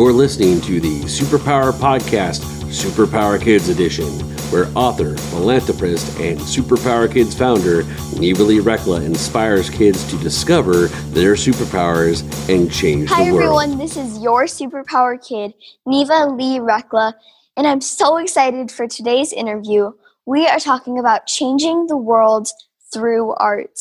You're listening to the Superpower Podcast, Superpower Kids Edition, where author, philanthropist, and Superpower Kids founder Neva Lee Rekla inspires kids to discover their superpowers and change Hi the world. Hi, everyone, this is your superpower kid, Neva Lee Rekla, and I'm so excited for today's interview. We are talking about changing the world through art.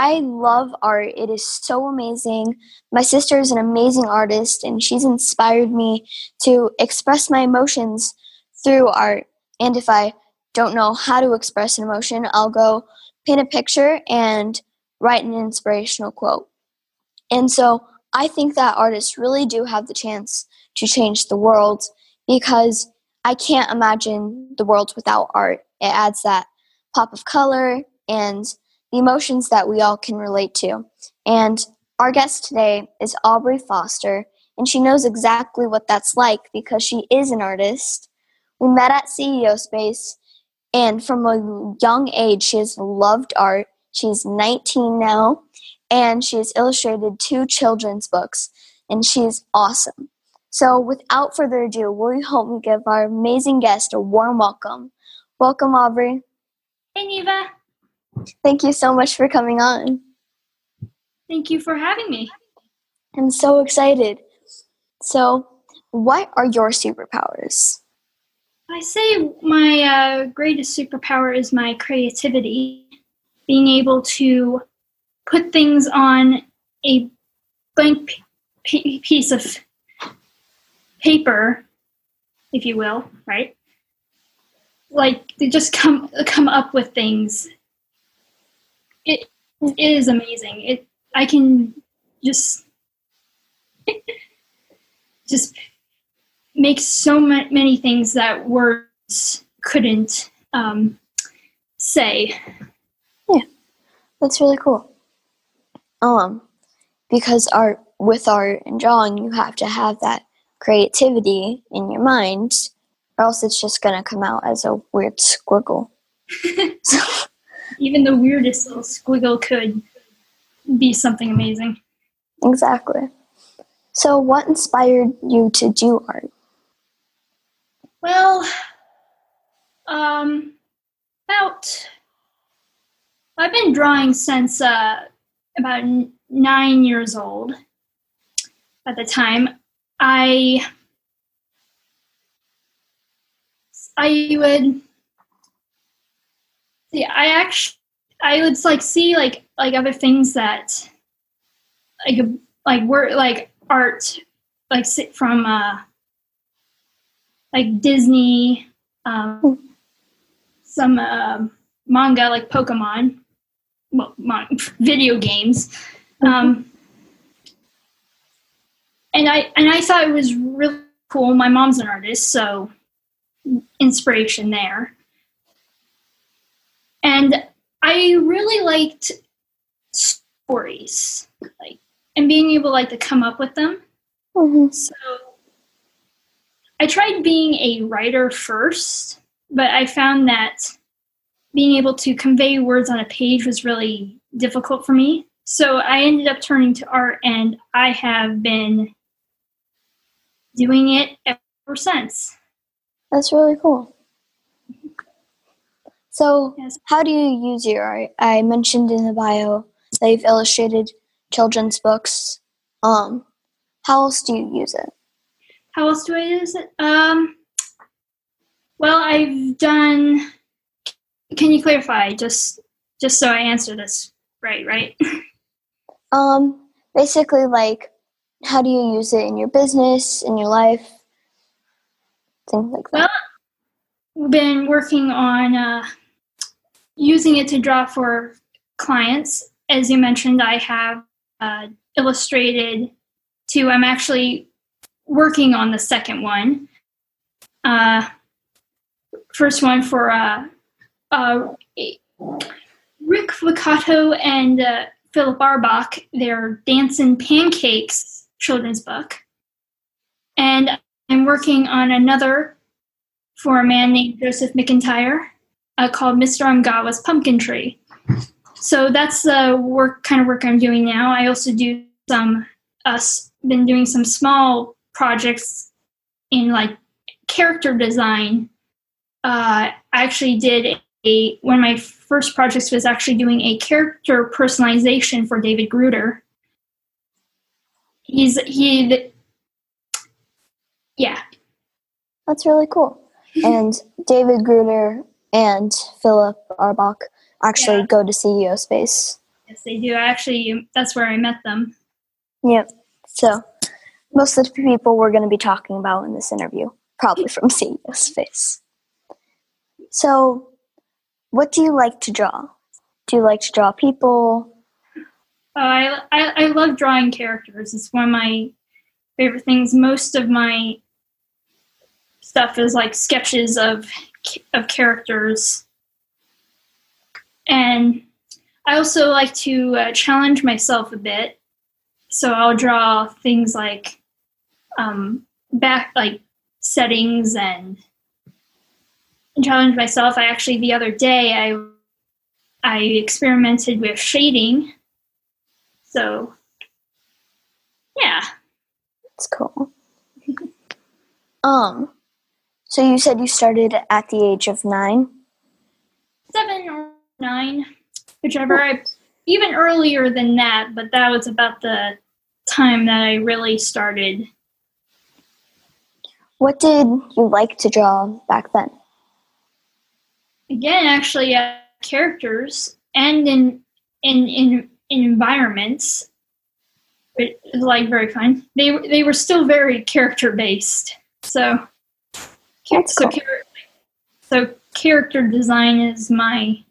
I love art. It is so amazing. My sister is an amazing artist and she's inspired me to express my emotions through art. And if I don't know how to express an emotion, I'll go paint a picture and write an inspirational quote. And so I think that artists really do have the chance to change the world because I can't imagine the world without art. It adds that pop of color and emotions that we all can relate to. And our guest today is Aubrey Foster, and she knows exactly what that's like because she is an artist. We met at CEO Space, and from a young age, she has loved art. She's 19 now, and she has illustrated two children's books, and she's awesome. So, without further ado, will you help me give our amazing guest a warm welcome? Welcome, Aubrey. Hey, Neva. Thank you so much for coming on. Thank you for having me. I'm so excited. So, what are your superpowers? I say my uh, greatest superpower is my creativity, being able to put things on a blank p- piece of paper, if you will, right? Like they just come come up with things. It, it is amazing. It I can just just make so ma- many things that words couldn't um, say. Yeah, that's really cool. Um, because art with art and drawing, you have to have that creativity in your mind, or else it's just gonna come out as a weird squiggle. Even the weirdest little squiggle could be something amazing. exactly. So, what inspired you to do art? Well, um, about I've been drawing since uh, about nine years old. At the time, I I would see. I actually I would like see like like other things that like like work like art like si- from uh like Disney, um, some uh, manga like Pokemon, well, mon- video games, um, and I and I thought it was really cool. My mom's an artist, so inspiration there, and I really liked stories, like and being able like to come up with them. Mm-hmm. So I tried being a writer first, but I found that being able to convey words on a page was really difficult for me. So I ended up turning to art, and I have been doing it ever since. That's really cool. So, Yes. how do you use your art? I mentioned in the bio that you've illustrated children's books. Um, how else do you use it? How else do I use it? Um, well, I've done. Can you clarify just just so I answer this right? Right. Um, basically, like, how do you use it in your business, in your life, things like that. Well, been working on uh, using it to draw for clients. As you mentioned, I have uh, illustrated two. I'm actually working on the second one. Uh, first one for uh, uh, Rick Vicato and uh, Philip Arbach, their Dancing Pancakes children's book. And I'm working on another for a man named Joseph McIntyre uh, called Mr. Amgawa's Pumpkin Tree. So that's the work kind of work I'm doing now. I also do some uh, been doing some small projects in like character design, uh, I actually did a one of my first projects was actually doing a character personalization for David Gruder. He's he, yeah, That's really cool. and David Gruder and Philip Arbach actually Yeah. go to CEO Space. yes they do. Actually, that's where I met them. Yep. So most of the people we're going to be talking about in this interview probably from CEO Space. So, what do you like to draw? Do you like to draw people? Uh, I, I I love drawing characters. It's one of my favorite things. Most of my stuff is like sketches of of characters, and I also like to uh, challenge myself a bit. So I'll draw things like um, back like settings and challenge myself. I actually the other day I I experimented with shading. So yeah, It's cool. um, so you said you started at the age of nine. seven or nine, whichever. I even earlier than that, but that was about the time that I really started. What did you like to draw back then? Again, actually, uh, characters and in in in, in environments. It like very fun. They they were still very character based. So That's so, cool. char- so character design is my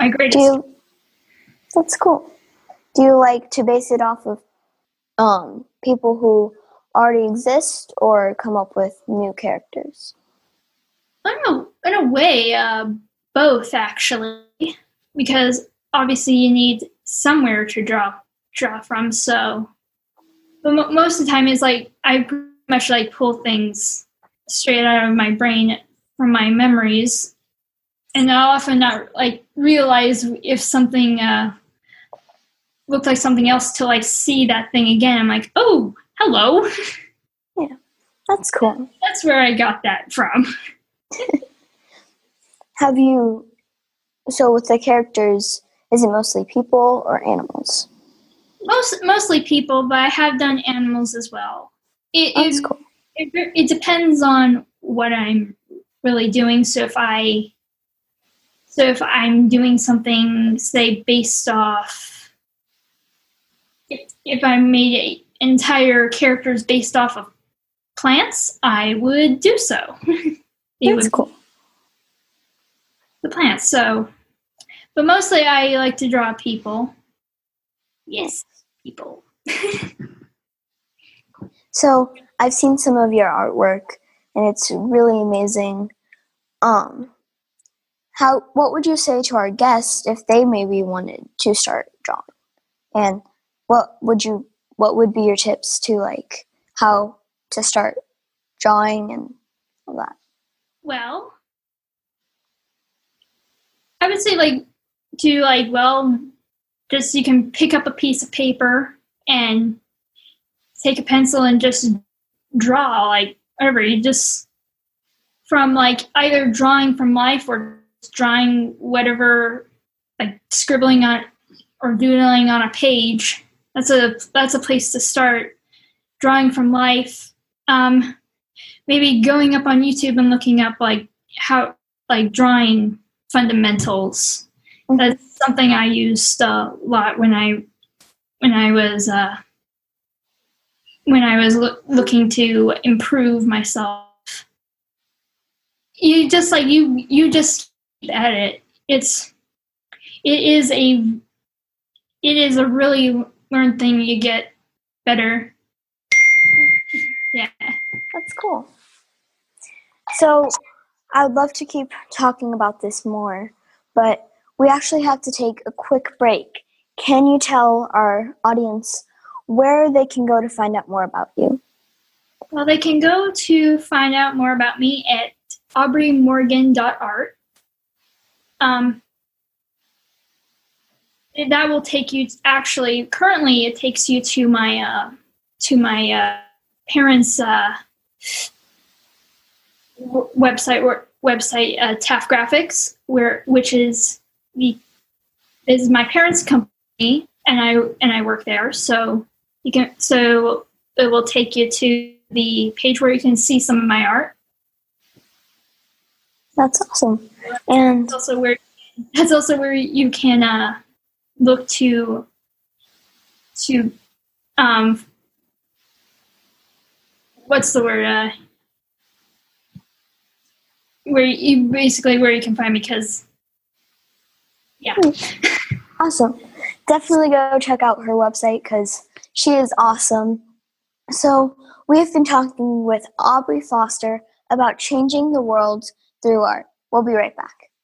my greatest. You? That's cool. Do you like to base it off of um people who already exist, or come up with new characters? I don't know, in a way, uh, both actually, because obviously you need somewhere to draw draw from. So, but mo- most of the time is like I much like pull things straight out of my brain from my memories, and I'll often not like realize if something uh, looked like something else till I see that thing again. I'm like, oh, hello. Yeah. That's cool. That's where I got that from. Have you? So with the characters, is it mostly people or animals? Most mostly people, but I have done animals as well. It oh, That's it, cool. it, it depends on what I'm really doing. So if I so if I'm doing something, say based off, if, if I made a, entire characters based off of plants, I would do so. That's cool. the plants. So, but mostly I like to draw people. Yes, people. So I've seen some of your artwork, and it's really amazing. Um, how? What would you say to our guests if they maybe wanted to start drawing? And what would you? What would be your tips to like how to start drawing and all that? Well, I would say like to like well, just you can pick up a piece of paper and take a pencil and just draw like whatever. You just from like either drawing from life or drawing whatever like scribbling on or doodling on a page that's a that's a place to start drawing from life. Um maybe going up on youtube and looking up like how like drawing fundamentals. Mhm. that's something i used a lot when i when i was uh when i was loo- looking to improve myself. You just like you you just at it. It's it is a it is a really learned thing. You get better. Yeah. That's cool. So I would love to keep talking about this more, but we actually have to take a quick break. Can you tell our audience where they can go to find out more about you? well they can go to find out more about me at aubreymorgan.art um that will take you actually currently it takes you to my uh, to my uh, parents' uh, website website uh, Graphics, where which is the is my parents' company, and I and I work there. So you can so it will take you to the page where you can see some of my art. That's awesome. And That's also where that's also where you can uh, look to to um what's the word uh where you basically where you can find me because yeah awesome. Definitely go check out her website because she is awesome. So, we've been talking with Aubrey Foster about changing the world through art. We'll be right back.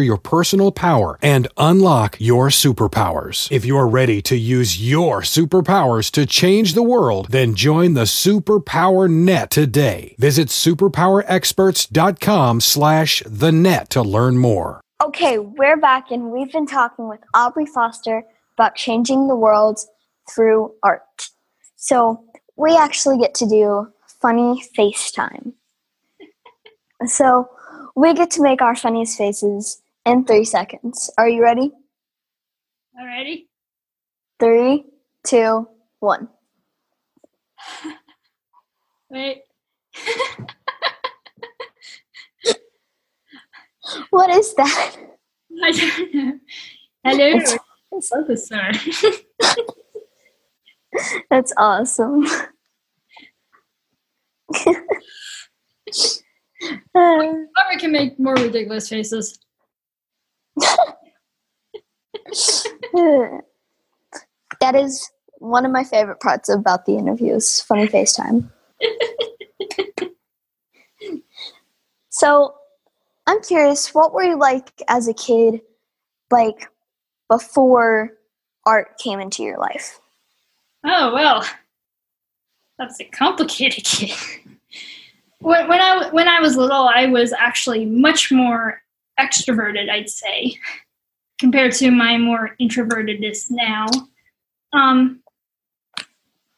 your personal power and unlock your superpowers. If you're ready to use your superpowers to change the world, then join the Superpower Net today. Visit superpowerexperts.com slash the net to learn more. Okay, we're back and we've been talking with Aubrey Foster about changing the world through art. So, we actually get to do funny FaceTime. so, we get to make our funniest faces in three seconds. Are you ready? alrighty Three, two, one. wait What is that? I don't know hello it's officer That's awesome. Or we can make more ridiculous faces that is one of my favorite parts about the interviews funny FaceTime. so, I'm curious, what were you like as a kid, like before art came into your life? Oh well, that's a complicated kid. when, when I when I was little, I was actually much more extroverted, I'd say, compared to my more introvertedness now. Um,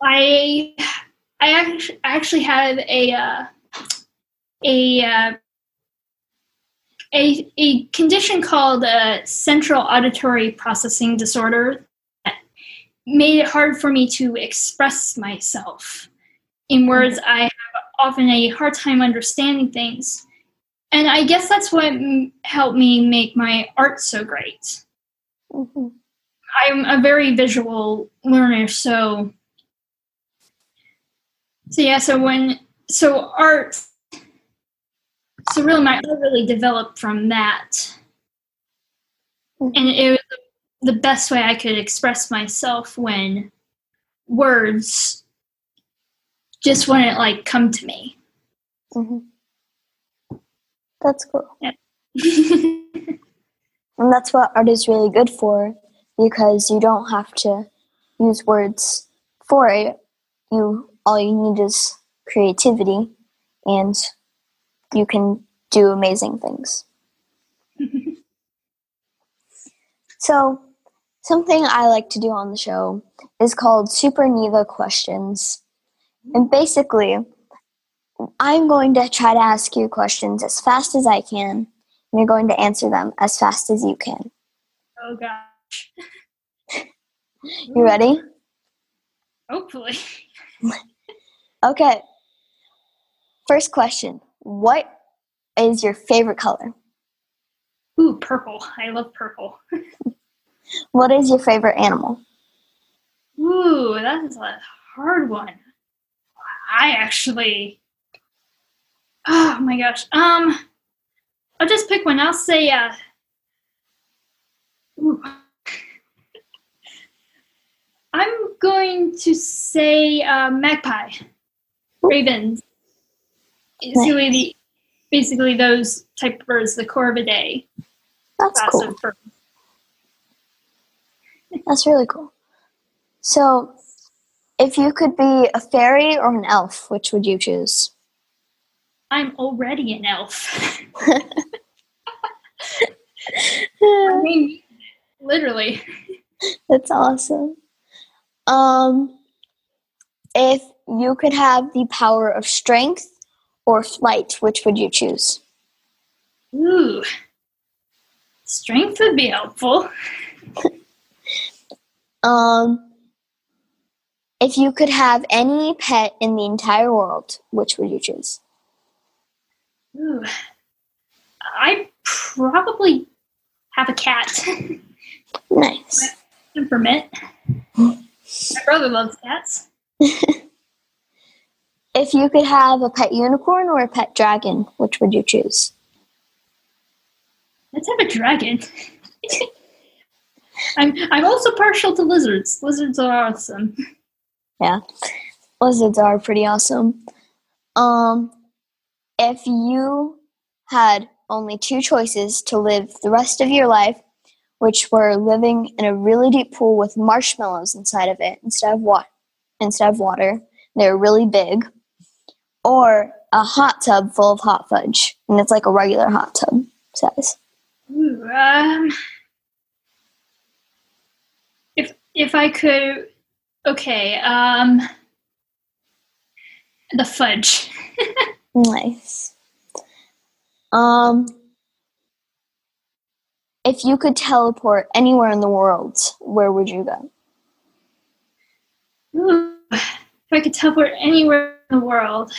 I I actually, have a uh, a uh, a a condition called uh, central auditory processing disorder that made it hard for me to express myself in words. I have often a hard time understanding things, and I guess that's what m- helped me make my art so great. Mhm. I'm a very visual learner, so so yeah. So when so art, so really my art really developed from that, and it was the best way I could express myself when words just wouldn't like come to me. Mhm. That's cool. And that's what art is really good for because you don't have to use words for it. You all you need is creativity and you can do amazing things. so, something I like to do on the show is called Super Neva Questions. And basically, I'm going to try to ask you questions as fast as I can, and you're going to answer them as fast as you can. oh gosh. You ready? Hopefully. Okay. First question What is your favorite color? Ooh, purple. I love purple. What is your favorite animal? Ooh, that is a hard one. I actually. Oh my gosh. Um, I'll just pick one. I'll say. Uh. I'm going to say uh, magpie, ravens. Basically, the basically those type of birds, the corvidae. That's cool. That's really cool. So, if you could be a fairy or an elf, which would you choose? I'm already an elf. I mean, literally. That's awesome. Um, if you could have the power of strength or flight, which would you choose? Ooh. Strength would be helpful. Um, if you could have any pet in the entire world, which would you choose? Ooh. I probably have a cat. Nice. Temperament. My brother loves cats. If you could have a pet unicorn or a pet dragon, which would you choose? Let's have a dragon. I'm I'm also partial to lizards. Lizards are awesome. Yeah, lizards are pretty awesome. Um, if you had only two choices to live the rest of your life, which were living in a really deep pool with marshmallows inside of it instead of what instead of water, they're really big, or a hot tub full of hot fudge, and it's like a regular hot tub size. Ooh, um, if if I could, okay. Um, the fudge. Nice. Um, if you could teleport anywhere in the world, where would you go? If I could teleport anywhere in the world,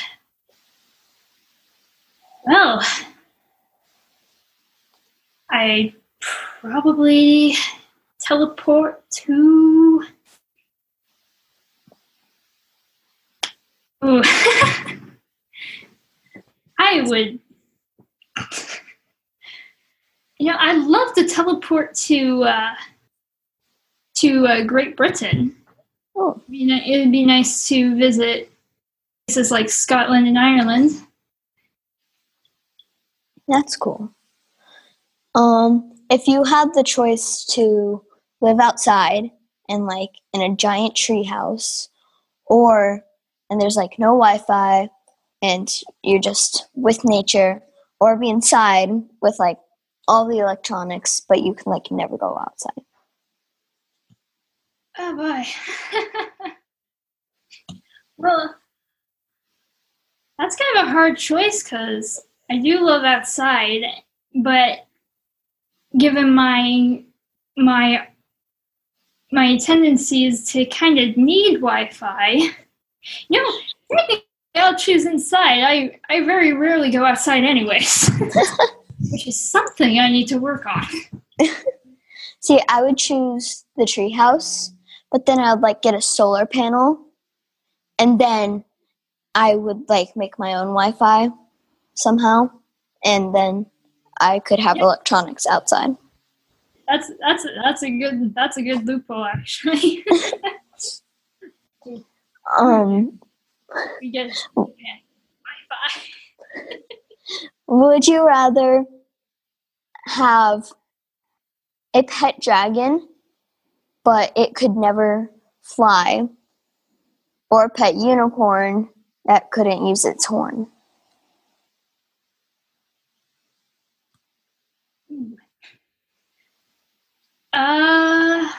well, I probably teleport to. Ooh. I would. You know, I'd love to teleport to uh, to uh, Great Britain. Oh, It'd be It'd be nice to visit places like Scotland and Ireland. that's cool. Um, if you had the choice to live outside and like in a giant tree house, or and there's like no Wi-Fi, and you're just with nature, or be inside with like all the electronics, but you can like never go outside. Oh boy. well, that's kind of a hard choice because I do love outside, but given my my my tendencies to kind of need Wi-Fi, technically I'll choose inside. I I very rarely go outside anyways, which is something I need to work on. See, I would choose the treehouse, but then I would like get a solar panel, and then I would like make my own Wi-Fi somehow, and then I could have Yeah. electronics outside. That's that's that's a good that's a good loophole actually. Um, we get yeah, Wi-Fi. would you rather have a pet dragon, but it could never fly, or a pet unicorn that couldn't use its horn? Uh,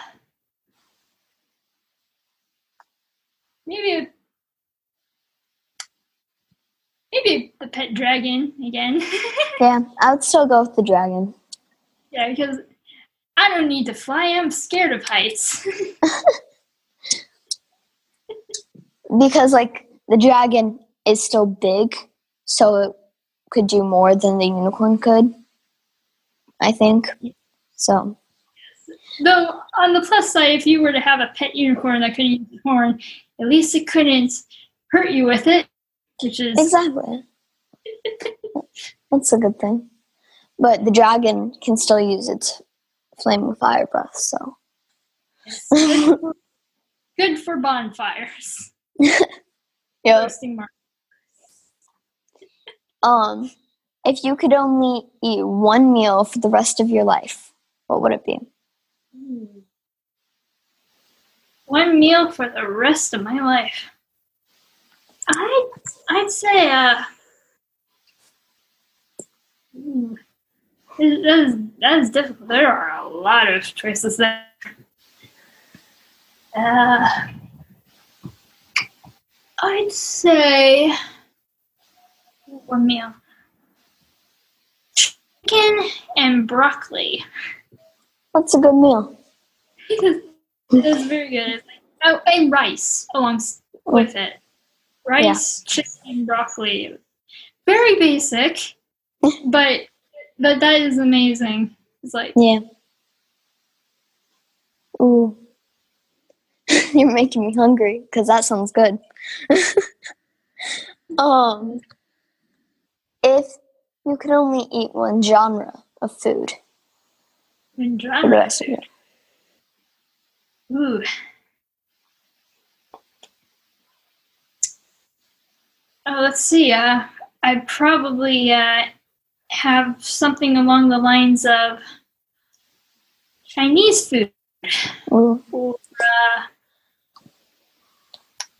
maybe maybe the pet dragon again. Yeah, I would still go with the dragon. yeah, because I don't need to fly. I'm scared of heights. because like the dragon is still big, so it could do more than the unicorn could. I think so. Though on the plus side, if you were to have a pet unicorn that could use the horn, at least it couldn't hurt you with it, which is Exactly. That's a good thing. But the dragon can still use its flaming fire breath, so good for bonfires. Yep. Roasting mar- Um, if you could only eat one meal for the rest of your life, what would it be? One meal for the rest of my life. I I'd say uh that is that is difficult. There are a lot of choices there. Uh, I'd say one meal. Chicken and broccoli. That's a good meal? Because It's very good. Oh, and rice along with it. Rice, chicken, broccoli. Very basic, but but that is amazing. It's like Yeah. Ooh. You're making me hungry because that sounds good. um, if you could only eat one genre of food the genre. of your Ooh. Oh, let's see. Uh, I'd probably uh, have something along the lines of Chinese food Ooh. or uh,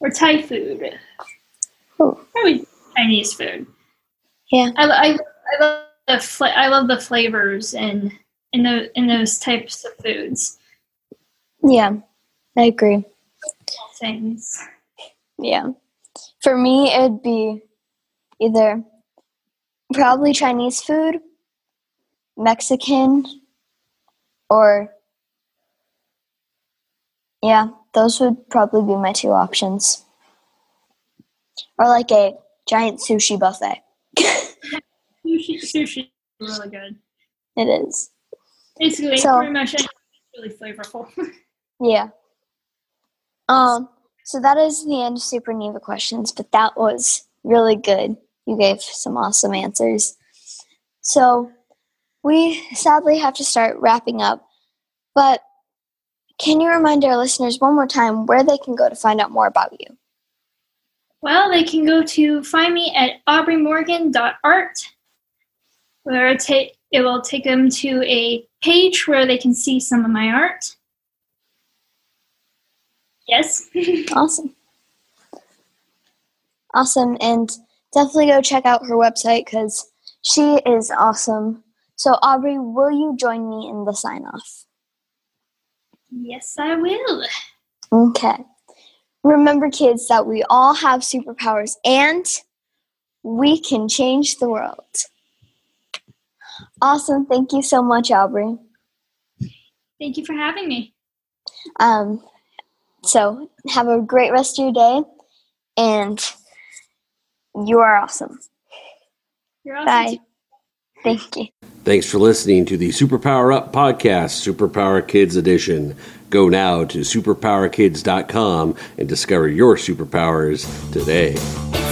or Thai food. Ooh. Probably Chinese food. Yeah. I, I, I love the fla- I love the flavors in in the in those types of foods. Yeah, I agree. Things. Yeah. For me, it'd be either probably Chinese food, Mexican, or yeah, those would probably be my two options. Or like a giant sushi buffet. Sushi, sushi is really good. It is. Basically, So- pretty much really flavorful. Yeah. Um, so that is the end of Super Neva questions, but that was really good. You gave some awesome answers. So we sadly have to start wrapping up, but can you remind our listeners one more time where they can go to find out more about you? well, they can go to find me at aubreymorgan.art, where it, ta- it will take them to a page where they can see some of my art. Yes. Awesome. Awesome. And definitely go check out her website because she is awesome. So, Aubrey, will you join me in the sign off? yes, I will. Okay. Remember, kids, that we all have superpowers and we can change the world. Awesome. Thank you so much, Aubrey. Thank you for having me. Um, so, have a great rest of your day and you are awesome. You're awesome. Bye. too. Thank you. Thanks for listening to the Superpower Up Podcast, Superpower Kids Edition. Go now to superpowerkids.com and discover your superpowers today. It's